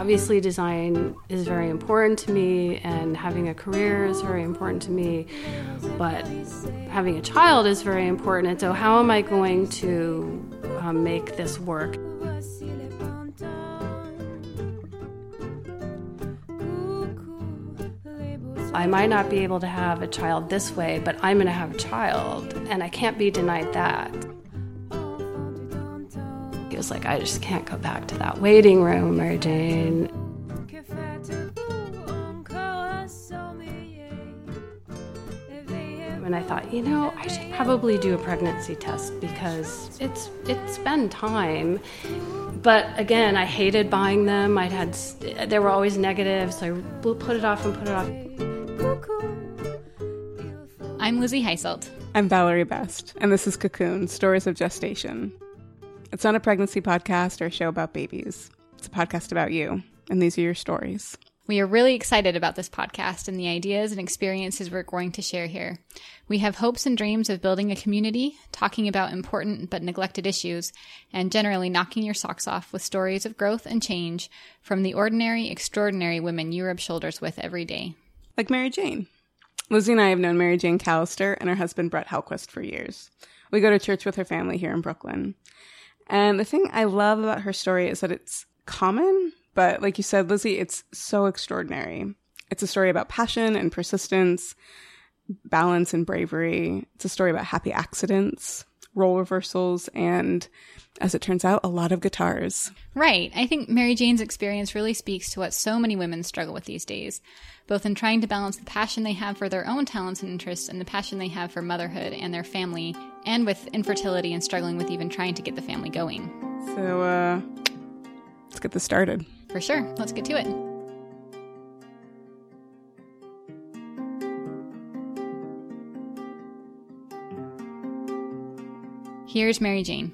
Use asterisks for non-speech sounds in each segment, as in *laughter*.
obviously, design is very important to me, and having a career is very important to me, but having a child is very important. And so, how am I going to um, make this work? I might not be able to have a child this way, but I'm going to have a child, and I can't be denied that. It was like, I just can't go back to that waiting room, Mary Jane. And I thought, you know, I should probably do a pregnancy test because it's it's been time. But again, I hated buying them. I'd had they were always negative, so I put it off and put it off. I'm Lizzie Heiselt. I'm Valerie Best, and this is Cocoon Stories of Gestation. It's not a pregnancy podcast or a show about babies. It's a podcast about you, and these are your stories. We are really excited about this podcast and the ideas and experiences we're going to share here. We have hopes and dreams of building a community, talking about important but neglected issues, and generally knocking your socks off with stories of growth and change from the ordinary, extraordinary women you rub shoulders with every day. Like Mary Jane. Lizzie and I have known Mary Jane Callister and her husband Brett Helquist for years. We go to church with her family here in Brooklyn. And the thing I love about her story is that it's common, but like you said, Lizzie, it's so extraordinary. It's a story about passion and persistence, balance and bravery. It's a story about happy accidents, role reversals, and as it turns out, a lot of guitars. Right. I think Mary Jane's experience really speaks to what so many women struggle with these days, both in trying to balance the passion they have for their own talents and interests and the passion they have for motherhood and their family, and with infertility and struggling with even trying to get the family going. So, uh, let's get this started. For sure. Let's get to it. Here's Mary Jane.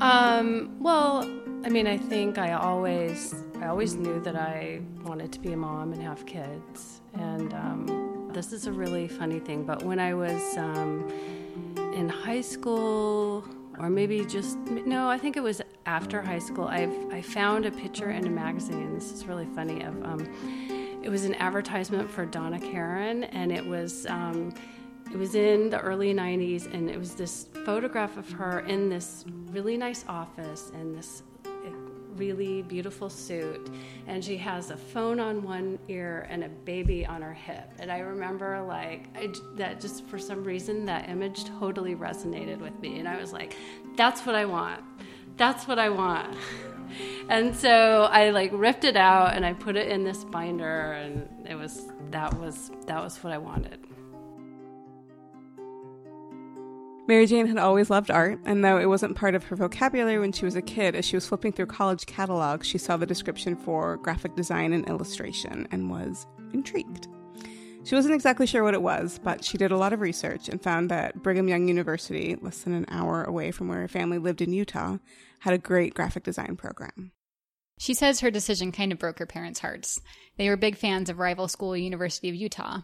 Um, well, I mean, I think I always, I always knew that I wanted to be a mom and have kids. And um, this is a really funny thing, but when I was um, in high school, or maybe just no, I think it was after high school. I've I found a picture in a magazine. This is really funny. Of um, it was an advertisement for Donna Karan, and it was. It was in the early 90s, and it was this photograph of her in this really nice office and this really beautiful suit. And she has a phone on one ear and a baby on her hip. And I remember, like, I, that just for some reason, that image totally resonated with me. And I was like, that's what I want. That's what I want. *laughs* and so I like ripped it out and I put it in this binder and it was that was that was what I wanted. Mary Jane had always loved art, and though it wasn't part of her vocabulary when she was a kid, as she was flipping through college catalogs, she saw the description for graphic design and illustration and was intrigued. She wasn't exactly sure what it was, but she did a lot of research and found that Brigham Young University, less than an hour away from where her family lived in Utah, had a great graphic design program. She says her decision kind of broke her parents' hearts. They were big fans of rival school University of Utah.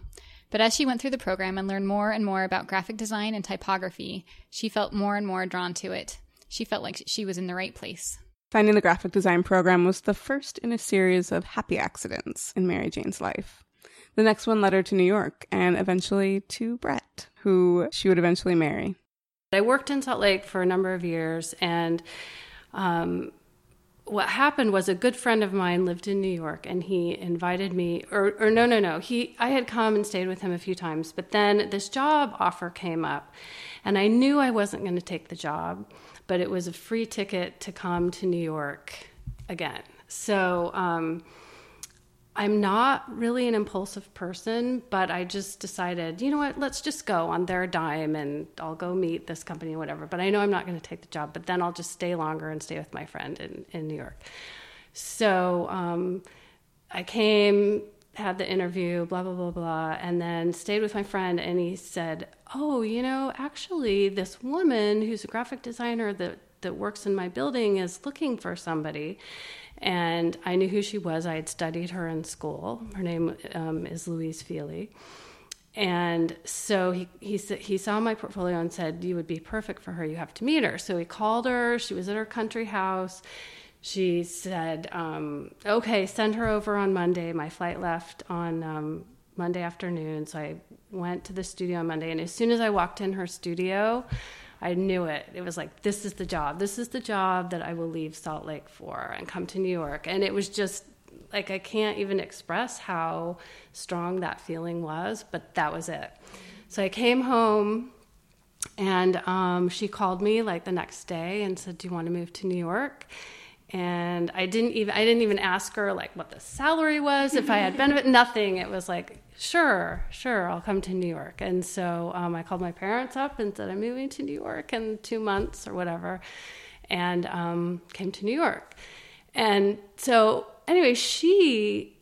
But as she went through the program and learned more and more about graphic design and typography, she felt more and more drawn to it. She felt like she was in the right place. Finding the graphic design program was the first in a series of happy accidents in Mary Jane's life. The next one led her to New York and eventually to Brett, who she would eventually marry. I worked in Salt Lake for a number of years, and um, what happened was a good friend of mine lived in New York and he invited me or, or no no no. He I had come and stayed with him a few times but then this job offer came up and I knew I wasn't going to take the job but it was a free ticket to come to New York again. So um, I'm not really an impulsive person, but I just decided, you know what, let's just go on their dime and I'll go meet this company or whatever. But I know I'm not going to take the job, but then I'll just stay longer and stay with my friend in, in New York. So um, I came, had the interview, blah, blah, blah, blah, and then stayed with my friend. And he said, Oh, you know, actually, this woman who's a graphic designer that, that works in my building is looking for somebody and I knew who she was. I had studied her in school. Her name um, is Louise Fili. And so he, he, he saw my portfolio and said, You would be perfect for her. You have to meet her. So he called her. She was at her country house. she said, um, okay, send her over on Monday. My flight left on um, Monday afternoon. So I went to the studio on Monday. And as soon as I walked in her studio, I knew it. It was like, this is the job. This is the job that I will leave Salt Lake for and come to New York. And it was just like, I can't even express how strong that feeling was, but that was it. So I came home and um, she called me like the next day and said, Do you want to move to New York? And I didn't even I didn't even ask her like what the salary was, if I had benefit, nothing. It was like, sure, sure, I'll come to New York. And so um, I called my parents up and said, I'm moving to New York in two months or whatever, and um, came to New York. And so anyway, she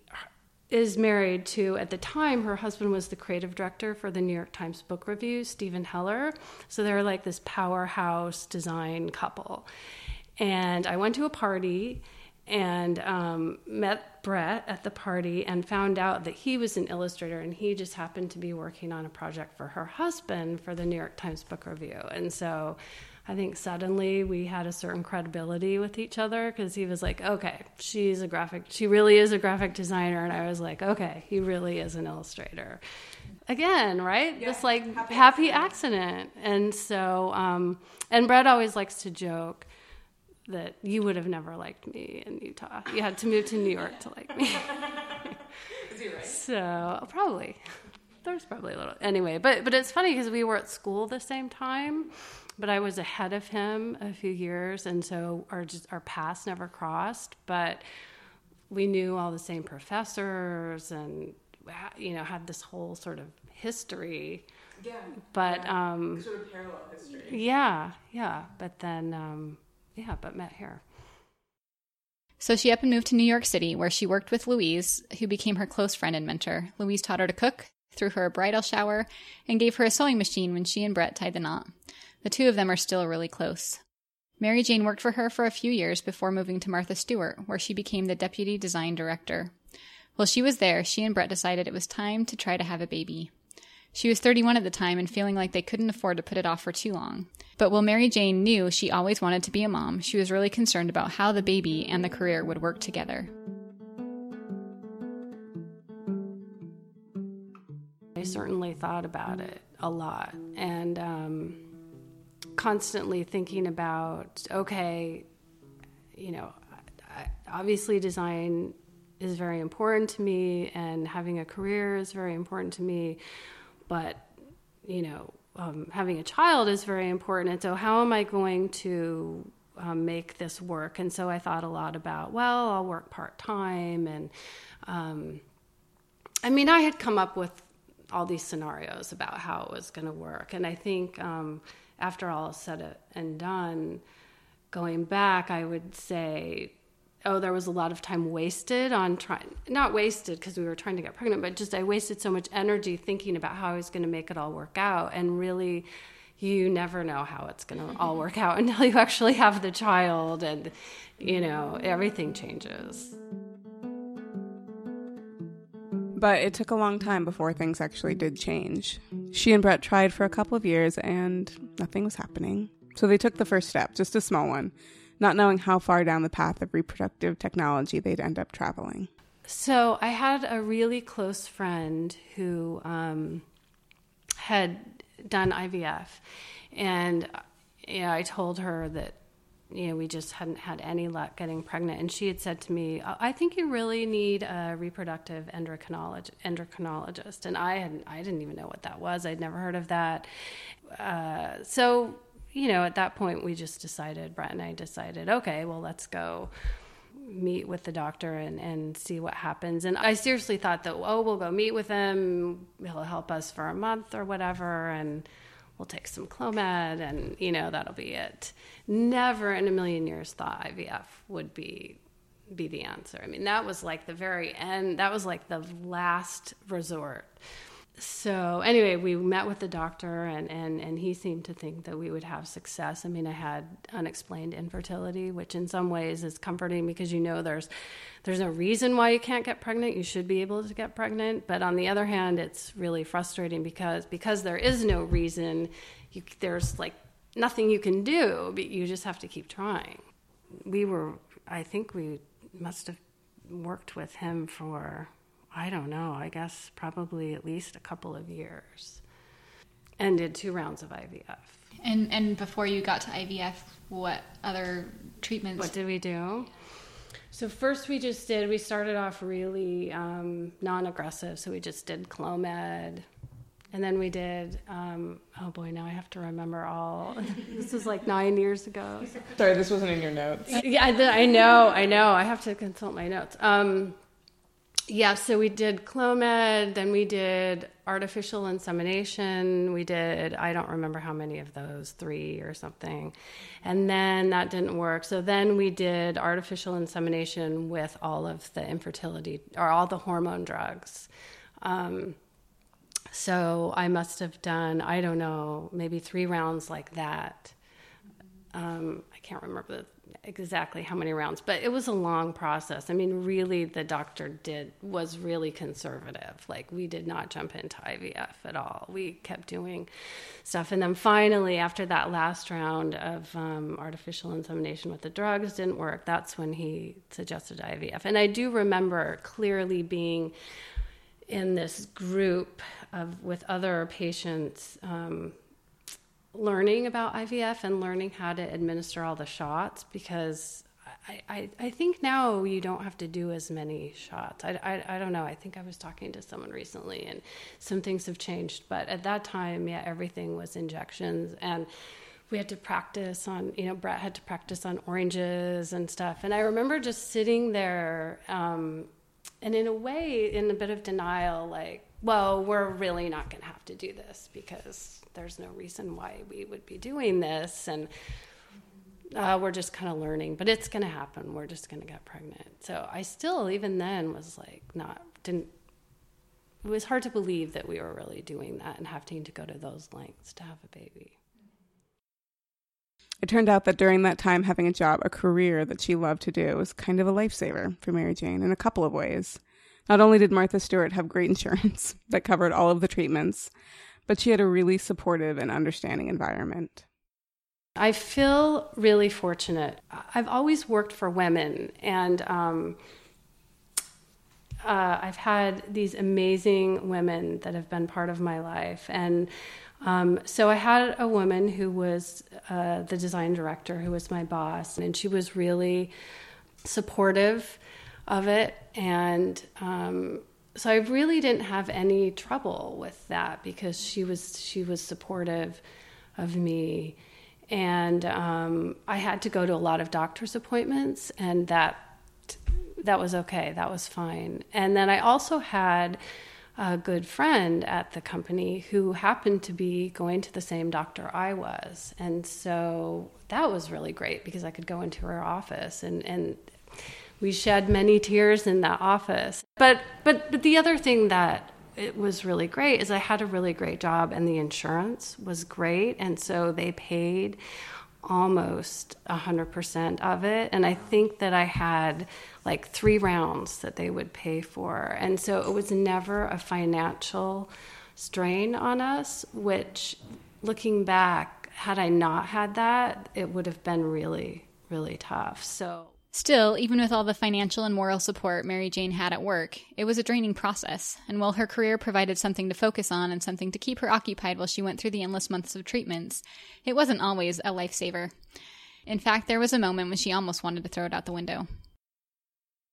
is married to, at the time, her husband was the creative director for the New York Times Book Review, Steven Heller. So they're like this powerhouse design couple. And I went to a party and um, met Brett at the party and found out that he was an illustrator and he just happened to be working on a project for her husband for the New York Times Book Review. And so I think suddenly we had a certain credibility with each other because he was like, okay, she's a graphic, she really is a graphic designer. And I was like, okay, he really is an illustrator. Again, right? Yeah, this like happy, happy accident. And so, um, and Brett always likes to joke that you would have never liked me in Utah. You had to move to New York to like me. *laughs* is he right? So, probably. There's probably a little. Anyway, but but it's funny because we were at school the same time but I was ahead of him a few years, and so our just our paths never crossed. But we knew all the same professors, and you know had this whole sort of history. Yeah. But yeah. um, sort of parallel history. Yeah, yeah. But then, um, yeah, but met here. So she up and moved to New York City, where she worked with Louise, who became her close friend and mentor. Louise taught her to cook, threw her a bridal shower, and gave her a sewing machine when she and Brett tied the knot. The two of them are still really close. Mary Jane worked for her for a few years before moving to Martha Stewart, where she became the deputy design director. While she was there, she and Brett decided it was time to try to have a baby. She was 31 at the time and feeling like they couldn't afford to put it off for too long. But while Mary Jane knew she always wanted to be a mom, she was really concerned about how the baby and the career would work together. I certainly thought about it a lot. And, um, constantly thinking about okay, you know, obviously design is very important to me, and having a career is very important to me, but you know, um, having a child is very important. And so, how am I going to um, make this work? And so, I thought a lot about well, I'll work part time, and um, I mean, I had come up with all these scenarios about how it was going to work, and I think um, after all is said and done, going back, I would say, oh, there was a lot of time wasted on trying, not wasted because we were trying to get pregnant, but just I wasted so much energy thinking about how I was going to make it all work out. And really, you never know how it's going to mm-hmm. all work out *laughs* until you actually have the child and, you know, everything changes. But it took a long time before things actually did change. She and Brett tried for a couple of years and nothing was happening. So they took the first step, just a small one, not knowing how far down the path of reproductive technology they'd end up traveling. So I had a really close friend who um, had done IVF, and you know, I told her that you know, we just hadn't had any luck getting pregnant. And she had said to me, I think you really need a reproductive endocrinologist. endocrinologist. And I hadn't, I didn't even know what that was. I'd never heard of that. Uh, so, you know, at that point, we just decided, Brett and I decided, okay, well, let's go meet with the doctor and, and see what happens. And I seriously thought that, oh, we'll go meet with him. He'll help us for a month or whatever. And, we'll take some Clomid and, you know, that'll be it. Never in a million years thought IVF would be be the answer. I mean, that was like the very end. That was like the last resort so anyway, we met with the doctor, and, and, and he seemed to think that we would have success. I mean, I had unexplained infertility, which in some ways is comforting because you know there's there's no reason why you can't get pregnant. You should be able to get pregnant, but on the other hand, it's really frustrating because because there is no reason. You, there's like nothing you can do, but you just have to keep trying. We were I think we must have worked with him for, I don't know, I guess probably at least a couple of years and did two rounds of IVF. And and before you got to IVF, what other treatments? What did we do? So first we just did. We started off really um, non-aggressive. So we just did Clomid, and then we did. Um, oh boy, now I have to remember all. *laughs* this was like nine years ago. Sorry, this wasn't in your notes. Yeah, I, I know, I know. I have to consult my notes. Um, yeah, so we did Clomid, then we did artificial insemination. We did, I don't remember how many of those, three or something. And then that didn't work. So then we did artificial insemination with all of the infertility or all the hormone drugs. Um, so I must have done, I don't know, maybe three rounds like that. Um, I can't remember the exactly how many rounds, but it was a long process. I mean, really, the doctor did was really conservative. Like we did not jump into IVF at all. We kept doing stuff, and then finally, after that last round of um, artificial insemination with the drugs didn't work, that's when he suggested IVF. And I do remember clearly being in this group of with other patients. Um, learning about IVF and learning how to administer all the shots because I, I, I, think now you don't have to do as many shots. I, I, I don't know. I think I was talking to someone recently and some things have changed. But at that time, yeah, everything was injections. And we had to practice on, you know, Brett had to practice on oranges and stuff. And I remember just sitting there um, and in a way, in a bit of denial, like, well, we're really not going to have to do this because there's no reason why we would be doing this. And uh, we're just kind of learning but it's going to happen. We're just going to get pregnant. So i still even then was like not didn't it was hard to believe that we were really doing that and having to go to those lengths to have a baby. It turned out that during that time having a job a career that she loved to do was kind of a lifesaver for mary jane in a couple of ways not only did martha stewart have great insurance *laughs* that covered all of the treatments but she had a really supportive and understanding environment. I feel really fortunate. I've always worked for women, and um, uh, I've had these amazing women that have been part of my life. And um, so I had a woman who was uh, the design director, who was my boss, and she was really supportive of it. And um, so I really didn't have any trouble with that because she was she was supportive of me, and um, I had to go to a lot of doctor's appointments, and that that was okay, that was fine. And then I also had a good friend at the company who happened to be going to the same doctor I was, and so that was really great because I could go into her office and and we shed many tears in that office. But but but the other thing that it was really great is I had a really great job and the insurance was great. And so they paid almost 100% of it. And I think that I had like 3 rounds that they would pay for. And so it was never a financial strain on us which looking back had I not had that it would have been really really tough. So Still, even with all the financial and moral support Mary Jane had at work, it was a draining process, and while her career provided something to focus on and something to keep her occupied while she went through the endless months of treatments, it wasn't always a lifesaver. In fact, there was a moment when she almost wanted to throw it out the window.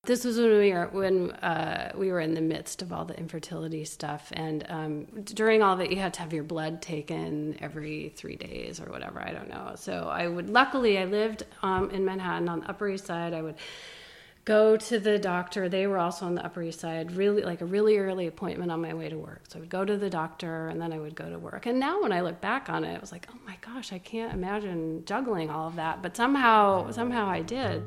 This was when we were when uh, we were in the midst of all the infertility stuff, and um, during all it, you had to have your blood taken every three days or whatever. I don't know. So I would. Luckily, I lived um, in Manhattan on the Upper East Side. I would go to the doctor. They were also on the Upper East Side. Really, like a really early appointment on my way to work. So I would go to the doctor, and then I would go to work. And now, when I look back on it, it was like, oh my gosh, I can't imagine juggling all of that. But somehow, somehow, I did.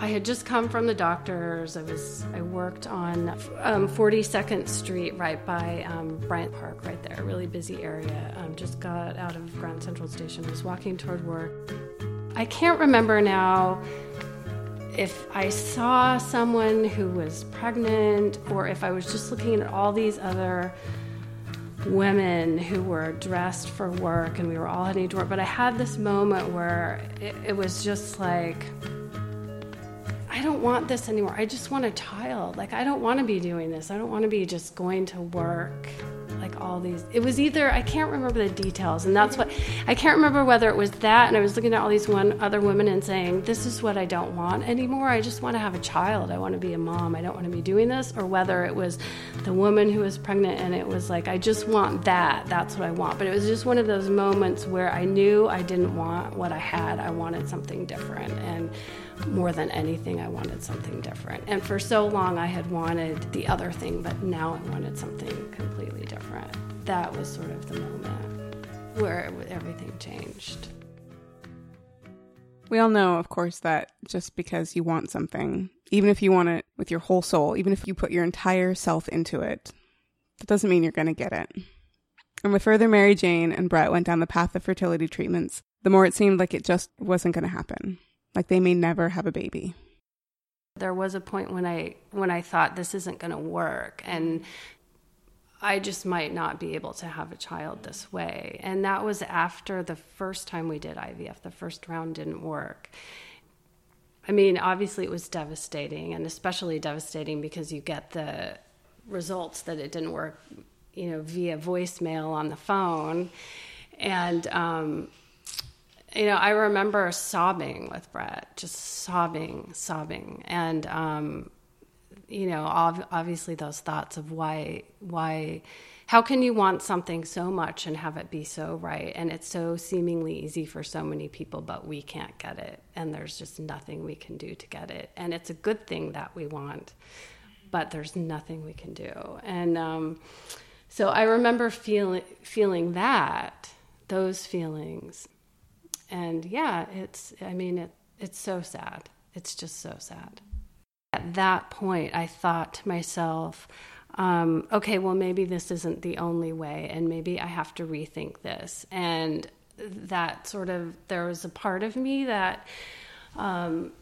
I had just come from the doctor's. I was I worked on um, 42nd Street, right by um, Bryant Park, right there, really busy area. Um, just got out of Grand Central Station. Was walking toward work. I can't remember now if I saw someone who was pregnant or if I was just looking at all these other women who were dressed for work and we were all heading to work. But I had this moment where it, it was just like I don't want this anymore. I just want a child. Like, I don't want to be doing this. I don't want to be just going to work like all these it was either i can't remember the details and that's what i can't remember whether it was that and i was looking at all these one other women and saying this is what i don't want anymore. I just want to have a child. I want to be a mom. I don't want to be doing this. Or whether it was the woman who was pregnant and it was like i just want that. That's what i want. But it was just one of those moments where i knew i didn't want what i had. I wanted something different and more than anything, I wanted something different. And for so long, I had wanted the other thing, but now I wanted something completely different. That was sort of the moment where everything changed. We all know, of course, that just because you want something, even if you want it with your whole soul, even if you put your entire self into it, that doesn't mean you're going to get it. And the further Mary Jane and Brett went down the path of fertility treatments, the more it seemed like it just wasn't going to happen. Like they may never have a baby. There was a point when I when I thought this isn't going to work and I just might not be able to have a child this way. And that was after the first time we did IVF. The first round didn't work. I mean, obviously it was devastating and especially devastating because you get the results that it didn't work, you know, via voicemail on the phone. And um, you know, I remember sobbing with Brett, just sobbing, sobbing, and um, you know, ov- obviously those thoughts of why, why, how can you want something so much and have it be so right, and it's so seemingly easy for so many people, but we can't get it, and there's just nothing we can do to get it, and it's a good thing that we want, but there's nothing we can do, and um, so I remember feeling feeling that those feelings. And yeah, it's, I mean, it, it's so sad. It's just so sad. At that point, I thought to myself, um, okay, well, maybe this isn't the only way, and maybe I have to rethink this. And that sort of, there was a part of me that, um,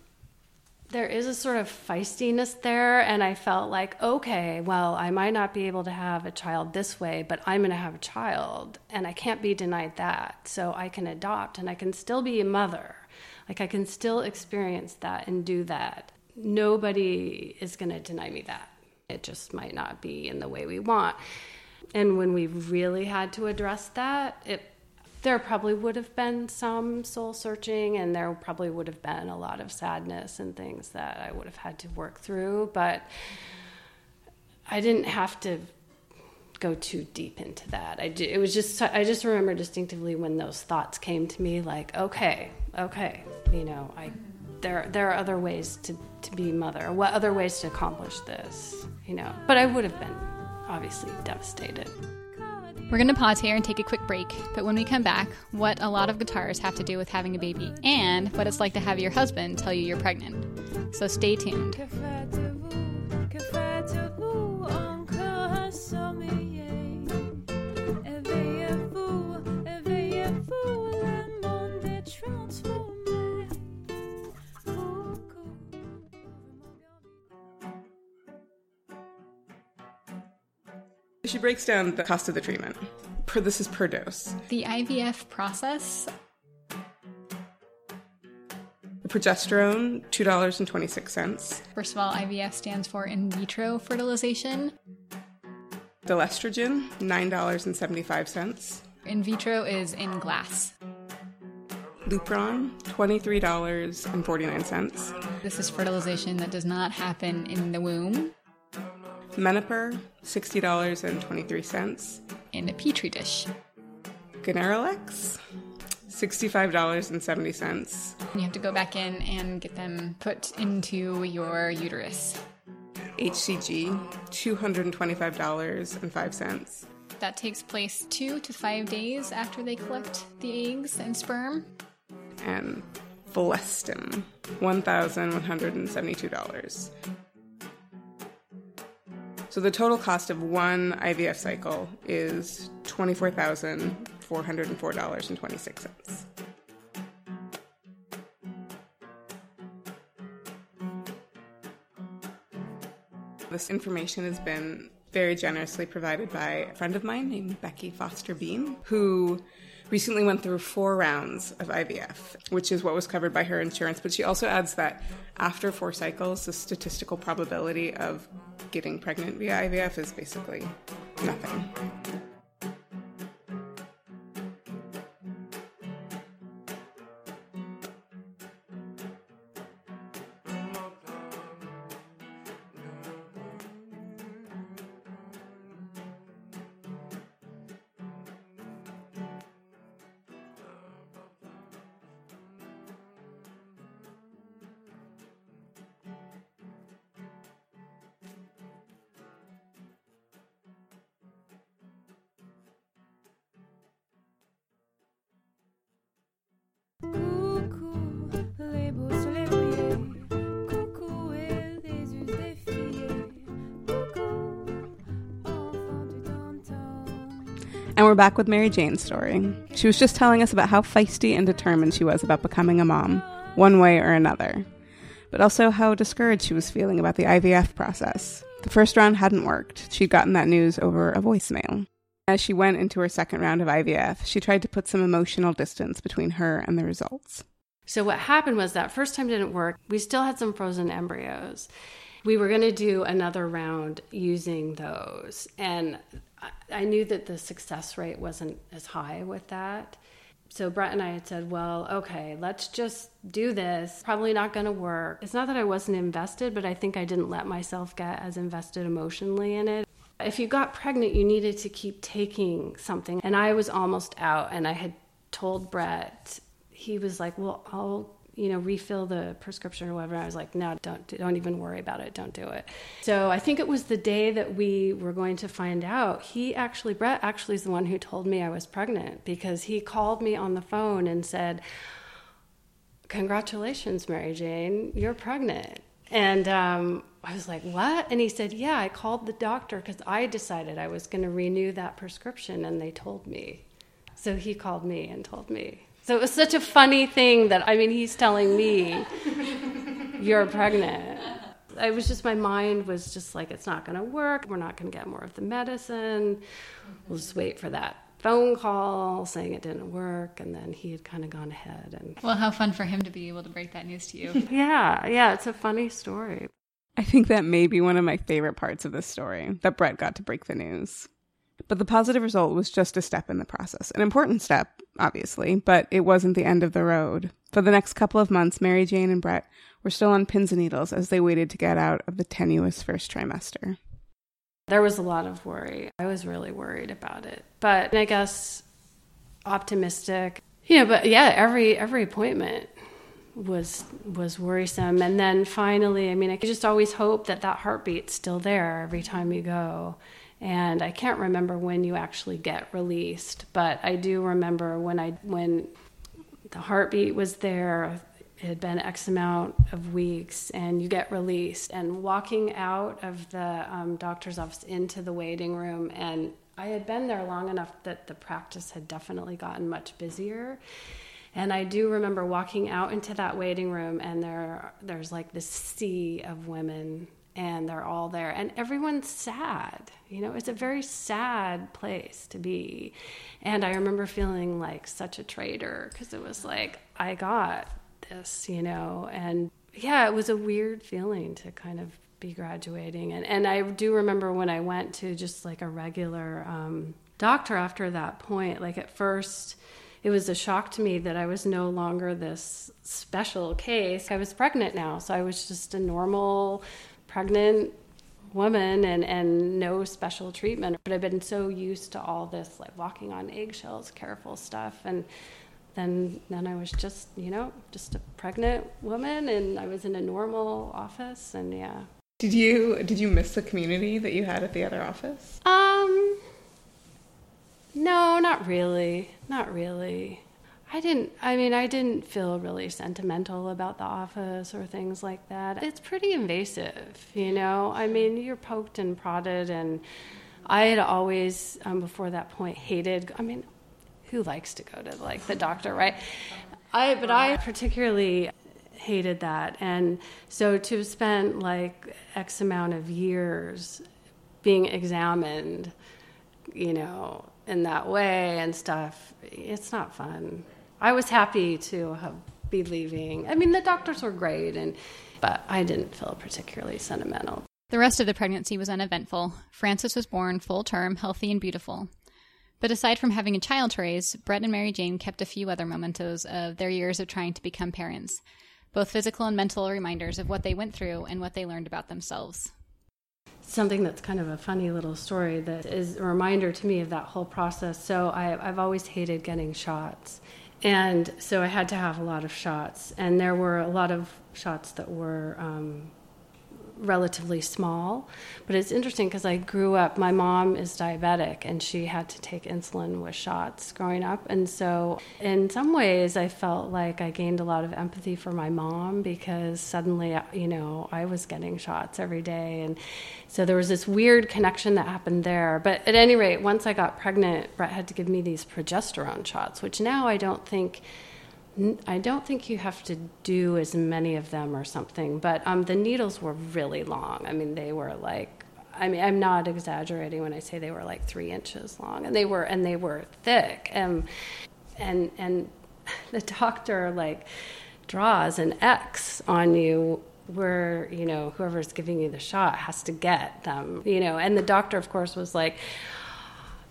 there is a sort of feistiness there and i felt like okay well i might not be able to have a child this way but i'm going to have a child and i can't be denied that. So i can adopt and i can still be a mother. Like i can still experience that and do that nobody is going to deny me that it just might not be in the way we want and when we really had to address that it there probably would have been some soul searching and there probably would have been a lot of sadness and things that I would have had to work through, but I didn't have to go too deep into that. I it was just I just remember distinctively when those thoughts came to me like, okay, okay, you know, I there there are other ways to to be mother. What other ways to accomplish this, you know. But I would have been obviously devastated. We're going to pause here and take a quick break, but when we come back, what a lot of guitars have to do with having a baby and what it's like to have your husband tell you you're pregnant. So stay tuned. She breaks down the cost of the treatment. Per, this is per dose. The IVF process. The progesterone, two dollars and twenty six cents. First of all, IVF stands for in vitro fertilization. The estrogen, nine dollars and seventy five cents. In vitro is in glass. Lupron, $23.49. This is fertilization that does not happen in the womb. Menopur, $60.23. In a petri dish. Ganirelix, $65.70. You have to go back in and get them put into your uterus. HCG, $225.05. That takes place two to five days after they collect the eggs and sperm. And Follistim, $1,172. So the total cost of one IVF cycle is $24,404.26. This information has been very generously provided by a friend of mine named Becky Foster Bean, who recently went through four rounds of IVF, which is what was covered by her insurance. But she also adds that after four cycles, the statistical probability of getting pregnant via IVF is basically nothing. We're back with Mary Jane's story. She was just telling us about how feisty and determined she was about becoming a mom, one way or another, but also how discouraged she was feeling about the IVF process. The first round hadn't worked. She'd gotten that news over a voicemail. As she went into her second round of IVF, she tried to put some emotional distance between her and the results. So, what happened was that first time didn't work. We still had some frozen embryos. We were going to do another round using those. And I knew that the success rate wasn't as high with that. So Brett and I had said, well, okay, let's just do this. Probably not going to work. It's not that I wasn't invested, but I think I didn't let myself get as invested emotionally in it. If you got pregnant, you needed to keep taking something. And I was almost out, and I had told Brett, he was like, well, I'll you know, refill the prescription or whatever. I was like, no, don't, don't even worry about it. Don't do it. So I think it was the day that we were going to find out. He actually, Brett actually is the one who told me I was pregnant because he called me on the phone and said, congratulations, Mary Jane, you're pregnant. And um, I was like, what? And he said, yeah, I called the doctor because I decided I was going to renew that prescription and they told me. So he called me and told me. So it was such a funny thing that, I mean, he's telling me, you're pregnant. I was just, my mind was just like, it's not going to work. We're not going to get more of the medicine. We'll just wait for that phone call saying it didn't work. And then he had kind of gone ahead. And well, how fun for him to be able to break that news to you. *laughs* yeah, yeah, it's a funny story. I think that may be one of my favorite parts of this story that Brett got to break the news. But the positive result was just a step in the process. An important step, obviously, but it wasn't the end of the road. For the next couple of months, Mary Jane and Brett were still on pins and needles as they waited to get out of the tenuous first trimester. There was a lot of worry. I was really worried about it. But I guess optimistic. You know, but yeah, every every appointment was was worrisome and then finally i mean i could just always hope that that heartbeat's still there every time you go and I can't remember when you actually get released, but I do remember when I when the heartbeat was there. It had been X amount of weeks, and you get released. And walking out of the um, doctor's office into the waiting room, and I had been there long enough that the practice had definitely gotten much busier. And I do remember walking out into that waiting room, and there there's like this sea of women and they're all there. And everyone's sad you know? It's a very sad place to be. And i remember feeling like such a traitor because it was like i got this you know? And yeah it was a weird feeling to kind of be graduating. And, and i do remember when i went to just like a regular um, doctor after that point like at first it was a shock to me that I was no longer this special case. I was pregnant now, so I was just a normal pregnant woman and, and no special treatment. But I've been so used to all this, like walking on eggshells, careful stuff. And then, then I was just, you know, just a pregnant woman and I was in a normal office and yeah. Did you, did you miss the community that you had at the other office? Um, no, not really. Not really. I didn't, I mean, I didn't feel really sentimental about the office or things like that. It's pretty invasive, you know? I mean, you're poked and prodded, and I had always, um, before that point, hated, I mean, who likes to go to like the doctor, right? I, but I particularly hated that. And so to spend like X amount of years being examined, you know, in that way and stuff, it's not fun. I was happy to have, be leaving. I mean, the doctors were great, and but I didn't feel particularly sentimental. The rest of the pregnancy was uneventful. Frances was born full term, healthy, and beautiful. But aside from having a child to raise, Brett and Mary Jane kept a few other mementos of their years of trying to become parents, both physical and mental reminders of what they went through and what they learned about themselves. Something that's kind of a funny little story that is a reminder to me of that whole process. So I, I've always hated getting shots. And so I had to have a lot of shots. And there were a lot of shots that were um, relatively small. But it's interesting because I grew up, my mom is diabetic and she had to take insulin with shots growing up. And so, in some ways, I felt like I gained a lot of empathy for my mom because suddenly, you know, I was getting shots every day. And so there was this weird connection that happened there. But at any rate, once I got pregnant, Brett had to give me these progesterone shots, which now I don't think I don't think you have to do as many of them or something, but um, the needles were really long. I mean, they were like, I mean, I'm not exaggerating when I say they were like three inches long, and they were and they were thick, and and and *laughs* the doctor like draws an X on you where you know whoever's giving you the shot has to get them, you know, and the doctor of course was like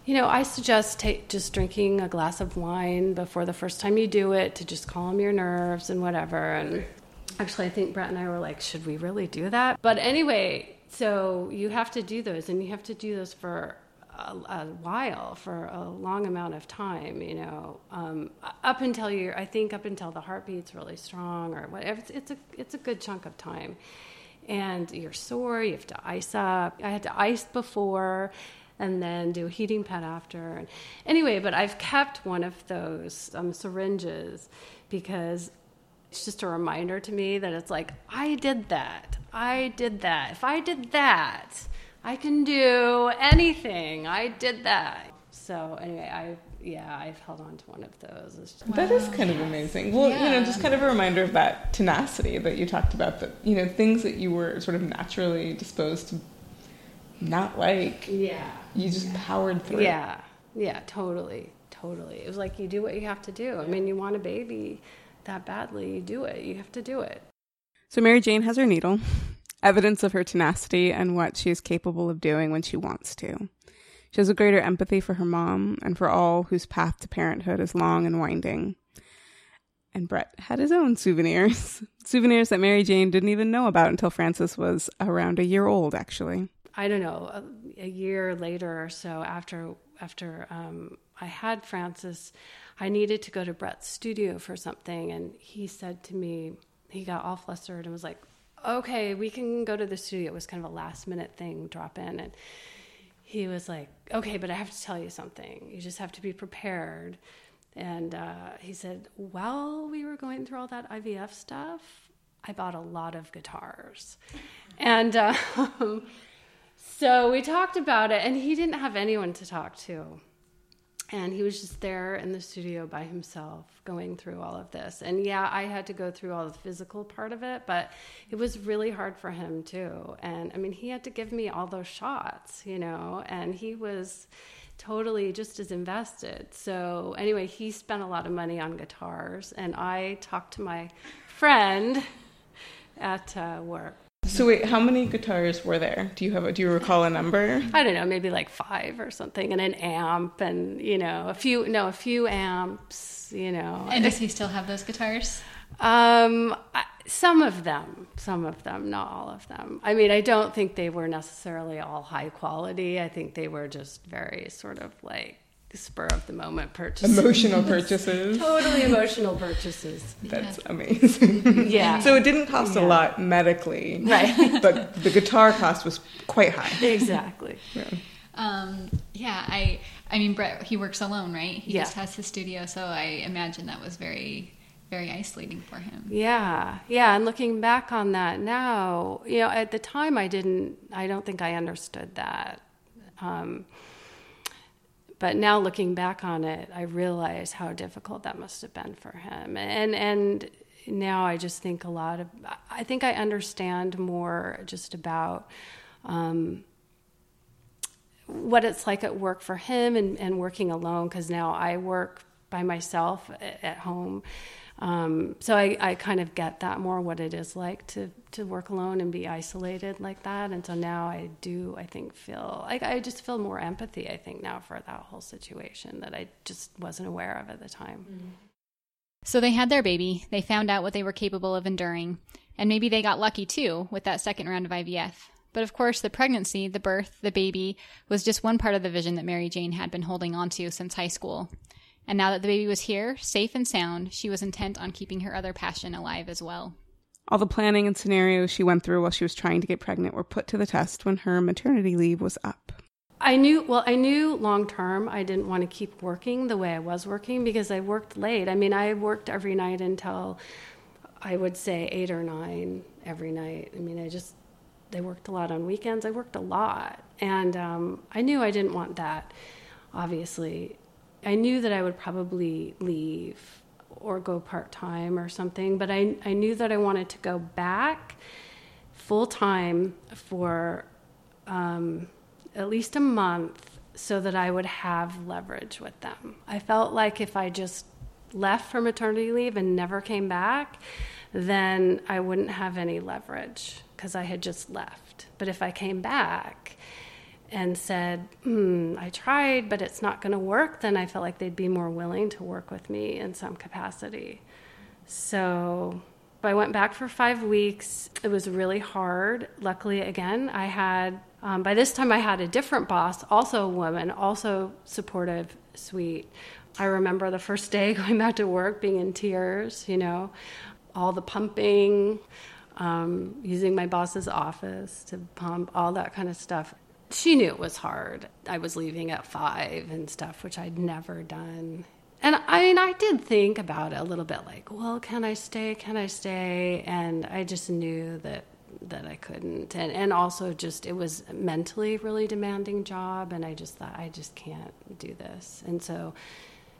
you know, I suggest take, just drinking a glass of wine before the first time you do it to just calm your nerves and whatever. And actually, I think Brett and I were like, should we really do that? But anyway, so you have to do those, and you have to do those for a, a while, for a long amount of time. You know, um, up until you, I think, up until the heartbeat's really strong or whatever. It's, it's a it's a good chunk of time, and you're sore. You have to ice up. I had to ice before and then do a heating pad after. Anyway, but I've kept one of those um, syringes because it's just a reminder to me that it's like, I did that. I did that. If I did that, I can do anything. I did that. So anyway, I yeah, I've held on to one of those. Just, wow. That is kind of amazing. Well, yeah. you know, just kind of a reminder of that tenacity that you talked about. That you know, things that you were sort of naturally disposed to not like. Yeah. You just yeah. powered through. Yeah. Yeah, totally. Totally. It was like you do what you have to do. I mean, you want a baby that badly, you do it. You have to do it. So Mary Jane has her needle, evidence of her tenacity and what she is capable of doing when she wants to. She has a greater empathy for her mom and for all whose path to parenthood is long and winding. And Brett had his own souvenirs. *laughs* souvenirs that Mary Jane didn't even know about until Frances was around a year old, actually. I don't know, a, a year later or so after after um, I had Frances, I needed to go to Brett's studio for something, and he said to me, he got all flustered and was like, "Okay, we can go to the studio." It was kind of a last minute thing, drop in, and he was like, "Okay, but I have to tell you something. You just have to be prepared." And uh, he said, while we were going through all that IVF stuff, I bought a lot of guitars, and. Uh, So we talked about it, and he didn't have anyone to talk to. And he was just there in the studio by himself going through all of this. And yeah, I had to go through all the physical part of it, but it was really hard for him too. And I mean, he had to give me all those shots, you know, and he was totally just as invested. So anyway, he spent a lot of money on guitars, and I talked to my friend *laughs* at uh, work so wait, how many guitars were there? Do you have? A, do you recall a number? I don't know, maybe like five or something, and an amp, and you know, a few. No, a few amps. You know. And does he still have those guitars? Um, some of them, some of them, not all of them. I mean, I don't think they were necessarily all high quality. I think they were just very sort of like spur of the moment purchases. Emotional *laughs* purchases. totally emotional purchases. That's yeah. amazing. yeah. *laughs* So it didn't cost yeah. a lot medically. Right. *laughs* but the guitar cost was quite high. Exactly. Yeah. Um, yeah, I I mean Brett he works alone, right? He yeah. just has his studio, so I imagine that was very very isolating for him. Yeah, yeah. And looking back on that now, you know, at the time I didn't, I don't think I understood that. Um, but now looking back on it, I realize how difficult that must have been for him. And and now I just think a lot of I think I understand more just about um, what it's like at work for him and, and working alone because now I work by myself at home. Um, so I, I kind of get that more what it is like to, to work alone and be isolated like that. And so now I do, I think, feel like I just feel more empathy, I think, now for that whole situation that I just wasn't aware of at the time. Mm-hmm. So they had their baby, they found out what they were capable of enduring, and maybe they got lucky too with that second round of IVF. But of course, the pregnancy, the birth, the baby was just one part of the vision that Mary Jane had been holding on to since high school. And now that the baby was here, safe and sound, she was intent on keeping her other passion alive as well. All the planning and scenarios she went through while she was trying to get pregnant were put to the test when her maternity leave was up. I knew, well, I knew long term I didn't want to keep working the way I was working because I worked late. I mean, I worked every night until I would say eight or nine every night. I mean, I just, they worked a lot on weekends. I worked a lot. And um, I knew I didn't want that, obviously. I knew that I would probably leave or go part time or something, but I, I knew that I wanted to go back full time for um, at least a month so that I would have leverage with them. I felt like if I just left for maternity leave and never came back, then I wouldn't have any leverage because I had just left. But if I came back and said, hmm, I tried, but it's not going to work, then I felt like they'd be more willing to work with me in some capacity. So I went back for five weeks. It was really hard. Luckily, again, I had um, by this time, I had a different boss, also a woman, also supportive, sweet. I remember the first day *laughs* going back to work being in tears, you know, all the pumping, um, using my boss's office to pump, all that kind of stuff. She knew it was hard. I was leaving at five and stuff, which I'd never done. And I mean, I did think about it a little bit like, well, can I stay? Can I stay? And I just knew that that I couldn't. And, and also just, it was mentally really demanding job. And I just thought, I just can't do this. And so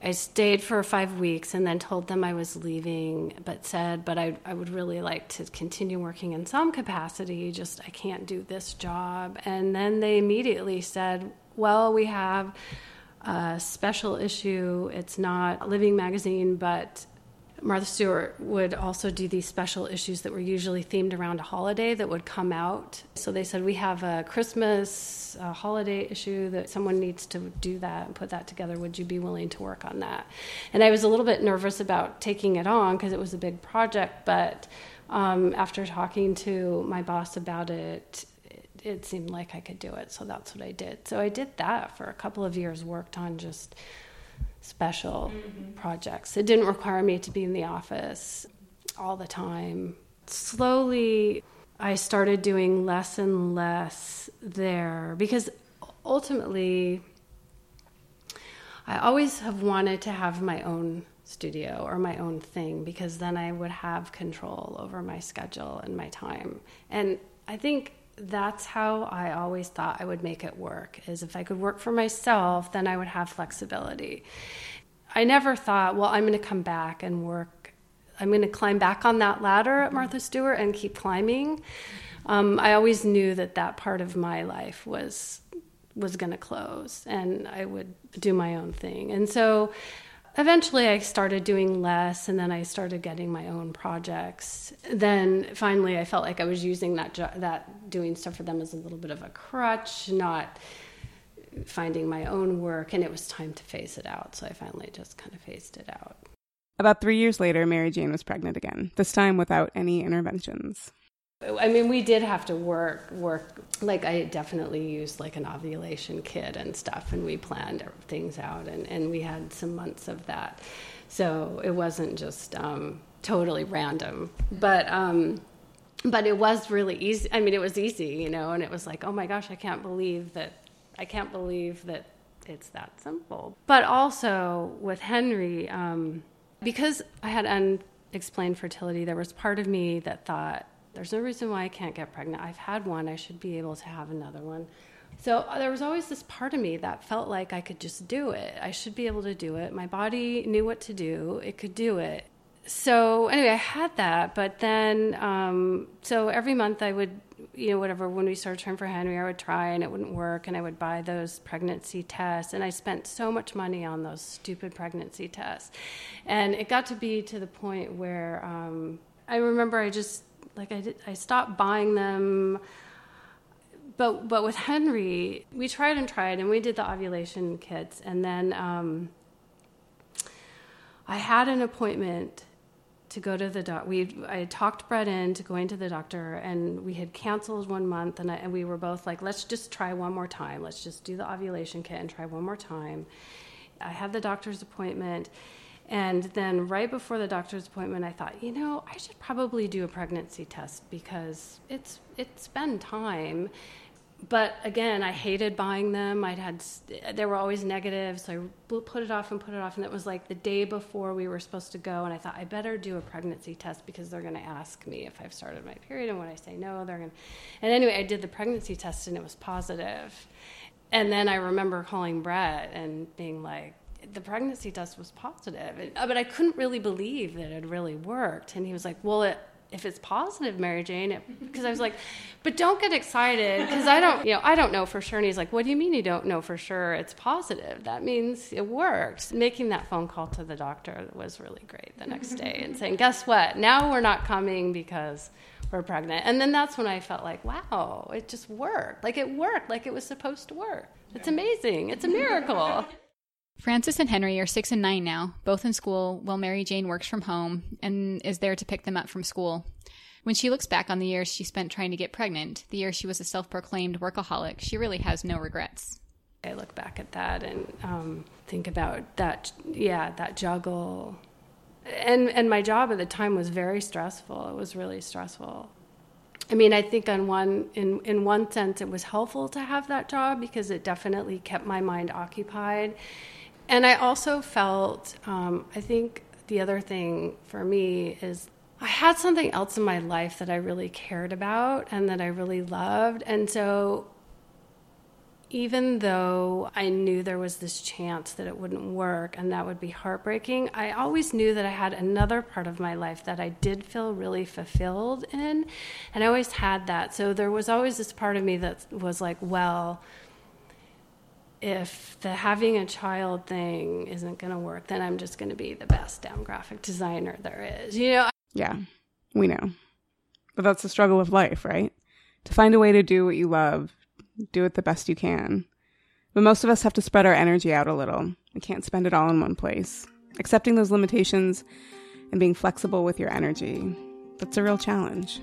I stayed for five weeks and then told them I was leaving, but said, but I, I would really like to continue working in some capacity. Just, I can't do this job. And then they immediately said, well, we have a special issue. It's not Living Magazine, but Martha Stewart would also do these special issues that were usually themed around a holiday that would come out. So they said, We have a Christmas a holiday issue that someone needs to do that and put that together. Would you be willing to work on that? And I was a little bit nervous about taking it on because it was a big project, but um, after talking to my boss about it, it, it seemed like I could do it. So that's what I did. So I did that for a couple of years, worked on just special mm-hmm. projects. It didn't require me to be in the office all the time. Slowly, I started doing less and less there because ultimately, I always have wanted to have my own studio or my own thing because then I would have control over my schedule and my time. And I think that's how I always thought I would make it work is if I could work for myself, then I would have flexibility. I never thought, well, I'm going to come back and work. I'm going to climb back on that ladder at Martha Stewart and keep climbing. Um, I always knew that that part of my life was was going to close, and I would do my own thing. And so, eventually I started doing less and then I started getting my own projects. Then finally I felt like I was using that that doing stuff for them as a little bit of a crutch, not finding my own work and it was time to phase it out. So I finally just kind of phased it out. About 3 years later Mary Jane was pregnant again, this time without any interventions. I mean, we did have to work, work. Like, I definitely used like an ovulation kit and stuff, and we planned things out, and, and we had some months of that. So it wasn't just um, totally random, but um, but it was really easy. I mean, it was easy, you know, and it was like, oh my gosh, I can't believe that. I can't believe that it's that simple. But also with Henry, um, because I had unexplained fertility, there was part of me that thought there's no reason why I can't get pregnant. I've had one. I should be able to have another one. So uh, there was always this part of me that felt like I could just do it. I should be able to do it. My body knew what to do, it could do it. So anyway, I had that, but then um, so every month I would you know, whatever, when we started trying for Henry, I would try and it wouldn't work. And I would buy those pregnancy tests. And I spent so much money on those stupid pregnancy tests. And it got to be to the point where um, I remember I just, like, I, did, I stopped buying them. But, but with Henry, we tried and tried, and we did the ovulation kits. And then um, I had an appointment to go to the doctor. We I talked Brett into going to the doctor, and we had canceled one month, and, I, and we were both like, let's just try one more time. Let's just do the ovulation kit and try one more time. I had the doctor's appointment, and then right before the doctor's appointment, I thought, you know, I should probably do a pregnancy test because it's it's been time but again, I hated buying them. I'd had they were always negative, so I put it off and put it off. And it was like the day before we were supposed to go, and I thought I better do a pregnancy test because they're going to ask me if I've started my period, and when I say no, they're going. And anyway, I did the pregnancy test, and it was positive. And then I remember calling Brett and being like, the pregnancy test was positive, and, uh, but I couldn't really believe that it really worked. And he was like, well, it if it's positive, Mary Jane, because *laughs* I was like, but don't get excited because I don't, you know, I don't know for sure. And he's like, what do you mean you don't know for sure it's positive? That means it works. Making that phone call to the doctor was really great the next day and *laughs* saying, guess what? Now we're not coming because we're pregnant. And then that's when I felt like, wow, it just worked. Like it worked, like it was supposed to work. It's amazing. It's a miracle. *laughs* Frances and Henry are six and nine now, both in school, while Mary Jane works from home and is there to pick them up from school. When she looks back on the years she spent trying to get pregnant, the year she was a self proclaimed workaholic, she really has no regrets. I look back at that and um, think about that, yeah, that juggle. And, and my job at the time was very stressful. It was really stressful. I mean, I think on one in in one sense it was helpful to have that job because it definitely kept my mind occupied and I also felt, um, I think the other thing for me is I had something else in my life that I really cared about and that I really loved. And so even though I knew there was this chance that it wouldn't work and that would be heartbreaking, I always knew that I had another part of my life that I did feel really fulfilled in. And I always had that. So there was always this part of me that was like, well, if the having a child thing isn't going to work, then I'm just going to be the best damn graphic designer there is. You know? Yeah, we know. But that's the struggle of life, right? To find a way to do what you love, do it the best you can. But most of us have to spread our energy out a little. We can't spend it all in one place. Accepting those limitations and being flexible with your energy, that's a real challenge.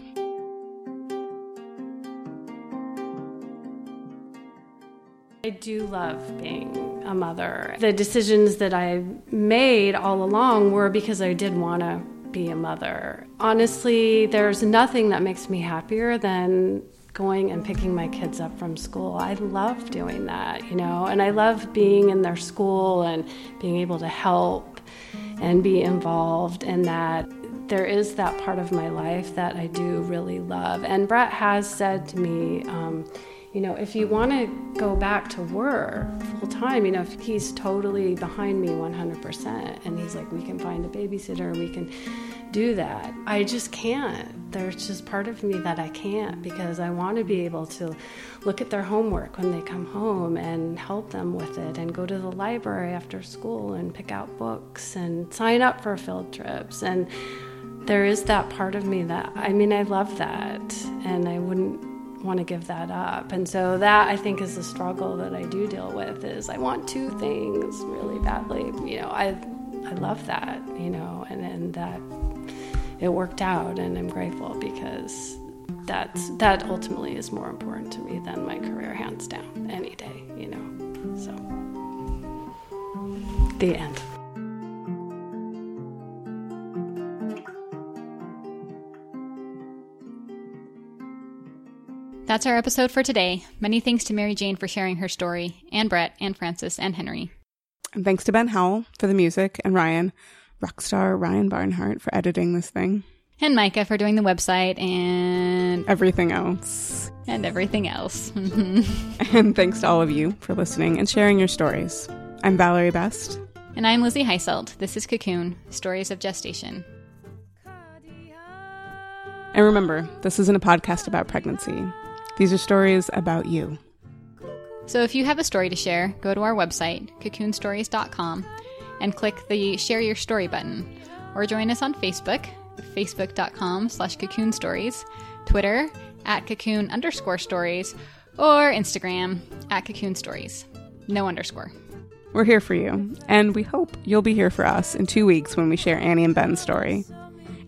I do love being a mother. The decisions that I made all along were because I did want to be a mother. Honestly, there's nothing that makes me happier than going and picking my kids up from school. I love doing that, you know, and I love being in their school and being able to help and be involved in that. There is that part of my life that I do really love. And Brett has said to me, um, you know, if you want to go back to work full time, you know, if he's totally behind me 100%, and he's like, we can find a babysitter, we can do that. I just can't. There's just part of me that I can't because I want to be able to look at their homework when they come home and help them with it, and go to the library after school and pick out books and sign up for field trips. And there is that part of me that, I mean, I love that, and I wouldn't want to give that up. And so that I think is the struggle that I do deal with is I want two things really badly. You know, I I love that, you know, and and that it worked out and I'm grateful because that's that ultimately is more important to me than my career hands down any day, you know. So the end. That's our episode for today. Many thanks to Mary Jane for sharing her story, and Brett, and Frances, and Henry. And thanks to Ben Howell for the music, and Ryan, rockstar Ryan Barnhart, for editing this thing. And Micah for doing the website and everything else. And everything else. *laughs* and thanks to all of you for listening and sharing your stories. I'm Valerie Best. And I'm Lizzie Heiselt. This is Cocoon Stories of Gestation. And remember, this isn't a podcast about pregnancy. These are stories about you. So if you have a story to share, go to our website, cocoonstories.com, and click the Share Your Story button. Or join us on Facebook, facebook.com slash cocoon stories, Twitter at cocoon underscore stories, or Instagram at cocoon stories. No underscore. We're here for you, and we hope you'll be here for us in two weeks when we share Annie and Ben's story.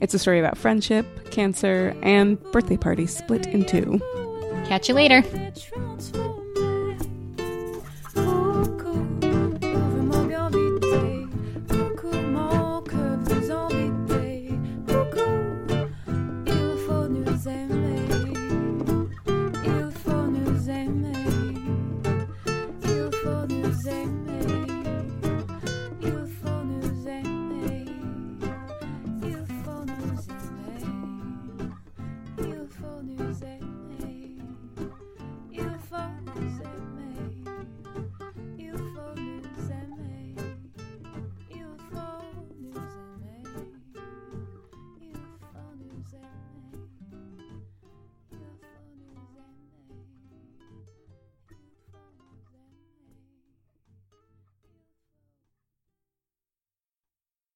It's a story about friendship, cancer, and birthday parties split in two. Catch you later.